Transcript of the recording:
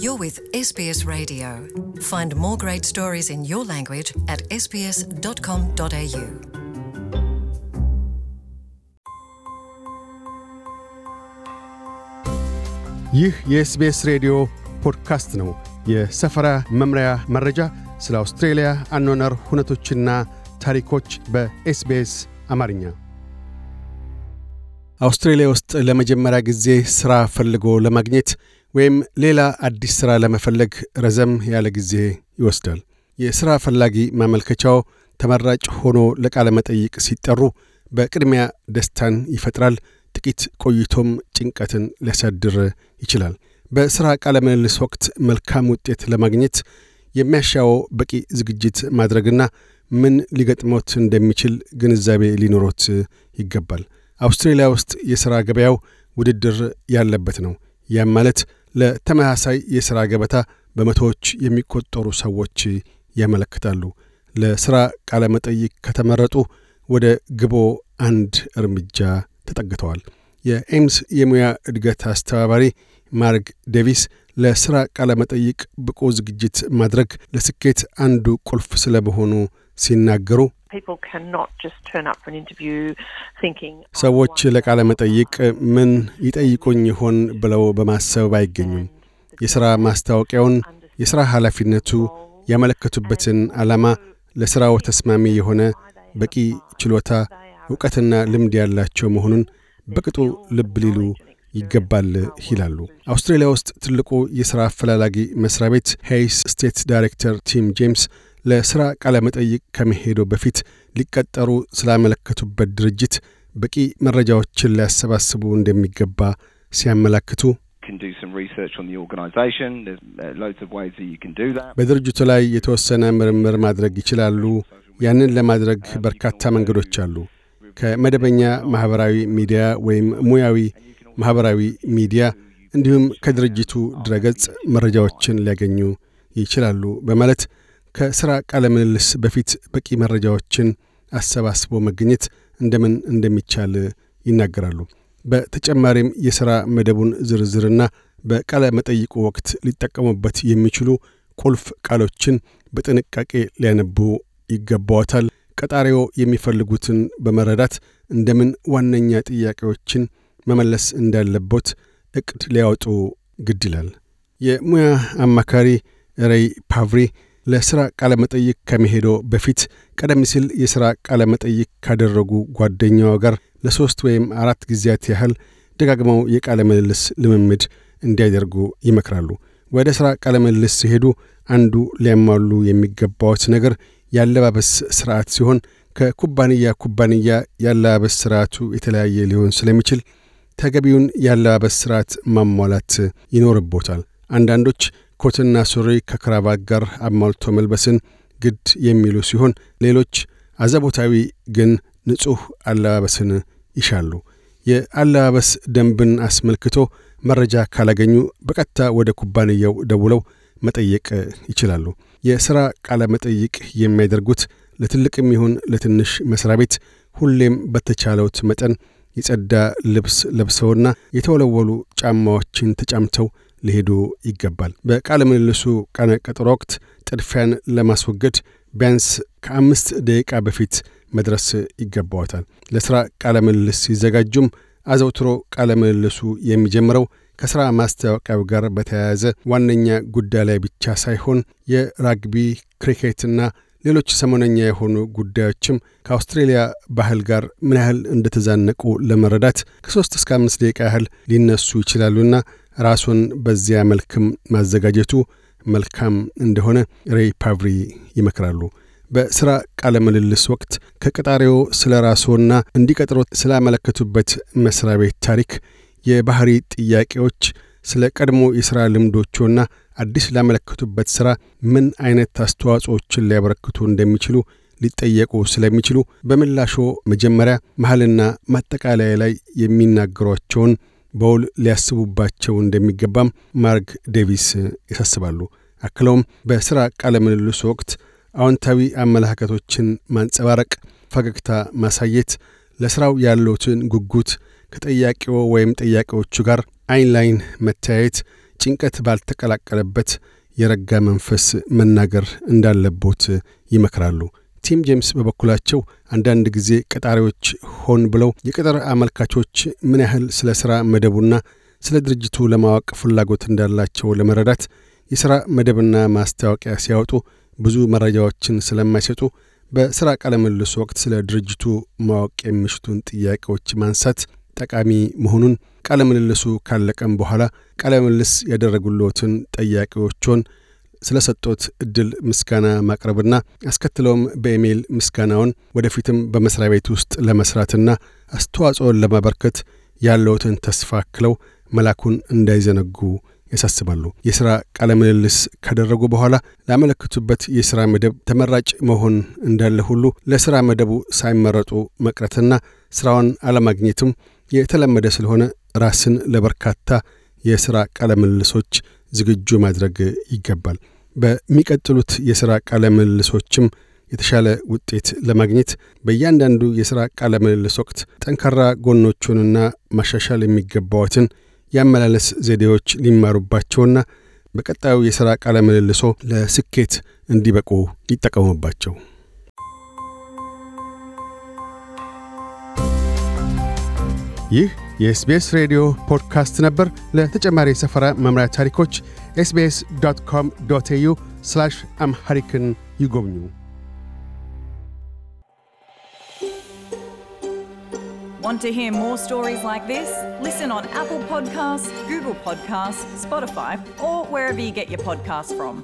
You're with SBS Radio. Find more great stories in your language at sbs.com.au. ይህ የ SBS ሬዲዮ ፖድካስት ነው። የሰፈራ መምሪያ መረጃ፣ ስለ አውስትሬልያ አኗኗር ሁነቶችና ታሪኮች በ SBS አማርኛ። አውስትሬልያ ውስጥ ለመጀመሪያ ጊዜ ሥራ ፈልጎ ለማግኘት ወይም ሌላ አዲስ ሥራ ለመፈለግ ረዘም ያለ ጊዜ ይወስዳል። የሥራ ፈላጊ ማመልከቻው ተመራጭ ሆኖ ለቃለ መጠይቅ ሲጠሩ በቅድሚያ ደስታን ይፈጥራል። ጥቂት ቆይቶም ጭንቀትን ሊያሳድር ይችላል። በሥራ ቃለ ምልልስ ወቅት መልካም ውጤት ለማግኘት የሚያሻው በቂ ዝግጅት ማድረግና ምን ሊገጥሞት እንደሚችል ግንዛቤ ሊኖሮት ይገባል። አውስትሬልያ ውስጥ የሥራ ገበያው ውድድር ያለበት ነው። ያም ማለት ለተመሳሳይ የሥራ ገበታ በመቶዎች የሚቆጠሩ ሰዎች ያመለክታሉ። ለሥራ ቃለ መጠይቅ ከተመረጡ ወደ ግቦ አንድ እርምጃ ተጠግተዋል። የኤምስ የሙያ እድገት አስተባባሪ ማርግ ዴቪስ ለሥራ ቃለ መጠይቅ ብቁ ዝግጅት ማድረግ ለስኬት አንዱ ቁልፍ ስለመሆኑ ሲናገሩ ሰዎች ለቃለ መጠይቅ ምን ይጠይቁኝ ይሆን ብለው በማሰብ አይገኙም። የሥራ ማስታወቂያውን፣ የሥራ ኃላፊነቱ፣ ያመለከቱበትን ዓላማ፣ ለሥራው ተስማሚ የሆነ በቂ ችሎታ፣ እውቀትና ልምድ ያላቸው መሆኑን በቅጡ ልብ ሊሉ ይገባል ይላሉ። አውስትራሊያ ውስጥ ትልቁ የሥራ አፈላላጊ መስሪያ ቤት Hays state director ቲም ጄምስ ለሥራ ቃለ መጠይቅ ከመሄዶ በፊት ሊቀጠሩ ስላመለከቱበት ድርጅት በቂ መረጃዎችን ሊያሰባስቡ እንደሚገባ ሲያመላክቱ በድርጅቱ ላይ የተወሰነ ምርምር ማድረግ ይችላሉ። ያንን ለማድረግ በርካታ መንገዶች አሉ። ከመደበኛ ማኅበራዊ ሚዲያ ወይም ሙያዊ ማኅበራዊ ሚዲያ እንዲሁም ከድርጅቱ ድረገጽ መረጃዎችን ሊያገኙ ይችላሉ በማለት ከሥራ ቃለ ምልልስ በፊት በቂ መረጃዎችን አሰባስቦ መገኘት እንደምን እንደሚቻል ይናገራሉ። በተጨማሪም የሥራ መደቡን ዝርዝርና በቃለ መጠይቁ ወቅት ሊጠቀሙበት የሚችሉ ቁልፍ ቃሎችን በጥንቃቄ ሊያነቡ ይገባዎታል። ቀጣሪዎ የሚፈልጉትን በመረዳት እንደምን ዋነኛ ጥያቄዎችን መመለስ እንዳለቦት እቅድ ሊያወጡ ግድ ይላል። የሙያ አማካሪ ሬይ ፓቭሪ ለሥራ ቃለ መጠይቅ ከመሄዶ በፊት ቀደም ሲል የሥራ ቃለ መጠይቅ ካደረጉ ጓደኛዋ ጋር ለሦስት ወይም አራት ጊዜያት ያህል ደጋግመው የቃለ ምልልስ ልምምድ እንዲያደርጉ ይመክራሉ። ወደ ሥራ ቃለ ምልልስ ሲሄዱ አንዱ ሊያሟሉ የሚገባዎት ነገር ያለባበስ ስርዓት ሲሆን ከኩባንያ ኩባንያ ያለባበስ ስርዓቱ የተለያየ ሊሆን ስለሚችል ተገቢውን ያለባበስ ስርዓት ማሟላት ይኖርቦታል። አንዳንዶች ኮትና ሱሪ ከክራባት ጋር አሟልቶ መልበስን ግድ የሚሉ ሲሆን፣ ሌሎች አዘቦታዊ ግን ንጹሕ አለባበስን ይሻሉ። የአለባበስ ደንብን አስመልክቶ መረጃ ካላገኙ በቀጥታ ወደ ኩባንያው ደውለው መጠየቅ ይችላሉ። የሥራ ቃለ መጠይቅ የሚያደርጉት ለትልቅም ይሁን ለትንሽ መሥሪያ ቤት ሁሌም በተቻለውት መጠን የጸዳ ልብስ ለብሰውና የተወለወሉ ጫማዎችን ተጫምተው ሊሄዱ ይገባል። በቃለ ምልልሱ ቀነ ቀጠሮ ወቅት ጥድፊያን ለማስወገድ ቢያንስ ከአምስት ደቂቃ በፊት መድረስ ይገባዎታል። ለሥራ ቃለ ምልልስ ሲዘጋጁም አዘውትሮ ቃለ ምልልሱ የሚጀምረው ከሥራ ማስታወቂያው ጋር በተያያዘ ዋነኛ ጉዳይ ላይ ብቻ ሳይሆን የራግቢ ክሪኬትና ሌሎች ሰሞነኛ የሆኑ ጉዳዮችም ከአውስትሬልያ ባህል ጋር ምን ያህል እንደተዛነቁ ለመረዳት ከሦስት እስከ አምስት ደቂቃ ያህል ሊነሱ ይችላሉና ራሱን በዚያ መልክም ማዘጋጀቱ መልካም እንደሆነ ሬይ ፓቭሪ ይመክራሉ። በሥራ ቃለ ምልልስ ወቅት ከቀጣሪው ስለ ራስዎና እንዲቀጥሮት ስላመለከቱበት መሥሪያ ቤት ታሪክ፣ የባሕሪ ጥያቄዎች፣ ስለ ቀድሞ የሥራ ልምዶችና አዲስ ላመለከቱበት ሥራ ምን አይነት አስተዋጽኦችን ሊያበረክቱ እንደሚችሉ ሊጠየቁ ስለሚችሉ በምላሾ መጀመሪያ መሐልና ማጠቃለያ ላይ የሚናገሯቸውን በውል ሊያስቡባቸው እንደሚገባም ማርግ ዴቪስ ያሳስባሉ። አክለውም በሥራ ቃለ ምልልሱ ወቅት አዎንታዊ አመለካከቶችን ማንጸባረቅ፣ ፈገግታ ማሳየት፣ ለሥራው ያለውትን ጉጉት ከጠያቂዎ ወይም ጠያቂዎቹ ጋር አይን ላይን መተያየት፣ ጭንቀት ባልተቀላቀለበት የረጋ መንፈስ መናገር እንዳለቦት ይመክራሉ። ቲም ጄምስ በበኩላቸው አንዳንድ ጊዜ ቀጣሪዎች ሆን ብለው የቅጥር አመልካቾች ምን ያህል ስለ ሥራ መደቡና ስለ ድርጅቱ ለማወቅ ፍላጎት እንዳላቸው ለመረዳት የሥራ መደብና ማስታወቂያ ሲያወጡ ብዙ መረጃዎችን ስለማይሰጡ በሥራ ቃለምልስ ወቅት ስለ ድርጅቱ ማወቅ የሚሽቱን ጥያቄዎች ማንሳት ጠቃሚ መሆኑን ቃለምልልሱ ካለቀም በኋላ ቃለምልስ ያደረጉልዎትን ጠያቂዎችን ስለ ሰጦት እድል ምስጋና ማቅረብና አስከትለውም በኢሜይል ምስጋናውን ወደፊትም በመስሪያ ቤት ውስጥ ለመስራትና አስተዋጽኦን ለማበርከት ያለውትን ተስፋ አክለው መላኩን እንዳይዘነጉ ያሳስባሉ። የሥራ ቃለ ምልልስ ካደረጉ በኋላ ላመለክቱበት የሥራ መደብ ተመራጭ መሆን እንዳለ ሁሉ ለሥራ መደቡ ሳይመረጡ መቅረትና ሥራውን አለማግኘትም የተለመደ ስለሆነ ራስን ለበርካታ የሥራ ቃለ ምልልሶች ዝግጁ ማድረግ ይገባል። በሚቀጥሉት የሥራ ቃለ ምልልሶችም የተሻለ ውጤት ለማግኘት በእያንዳንዱ የሥራ ቃለ ምልልስ ወቅት ጠንካራ ጎኖቹንና ማሻሻል የሚገባዎትን የአመላለስ ዘዴዎች ሊማሩባቸውና በቀጣዩ የሥራ ቃለ ምልልሶ ለስኬት እንዲበቁ ይጠቀሙባቸው። ይህ የኤስቤስ ሬዲዮ ፖድካስት ነበር። ለተጨማሪ የሰፈራ መምሪያ ታሪኮች ኤስቤስ ዶት ኮም ዶት ኤዩ አምሐሪክን ይጎብኙ። Want to hear more stories like this? Listen on Apple Podcasts, Google Podcasts, Spotify, or wherever you get your podcasts from.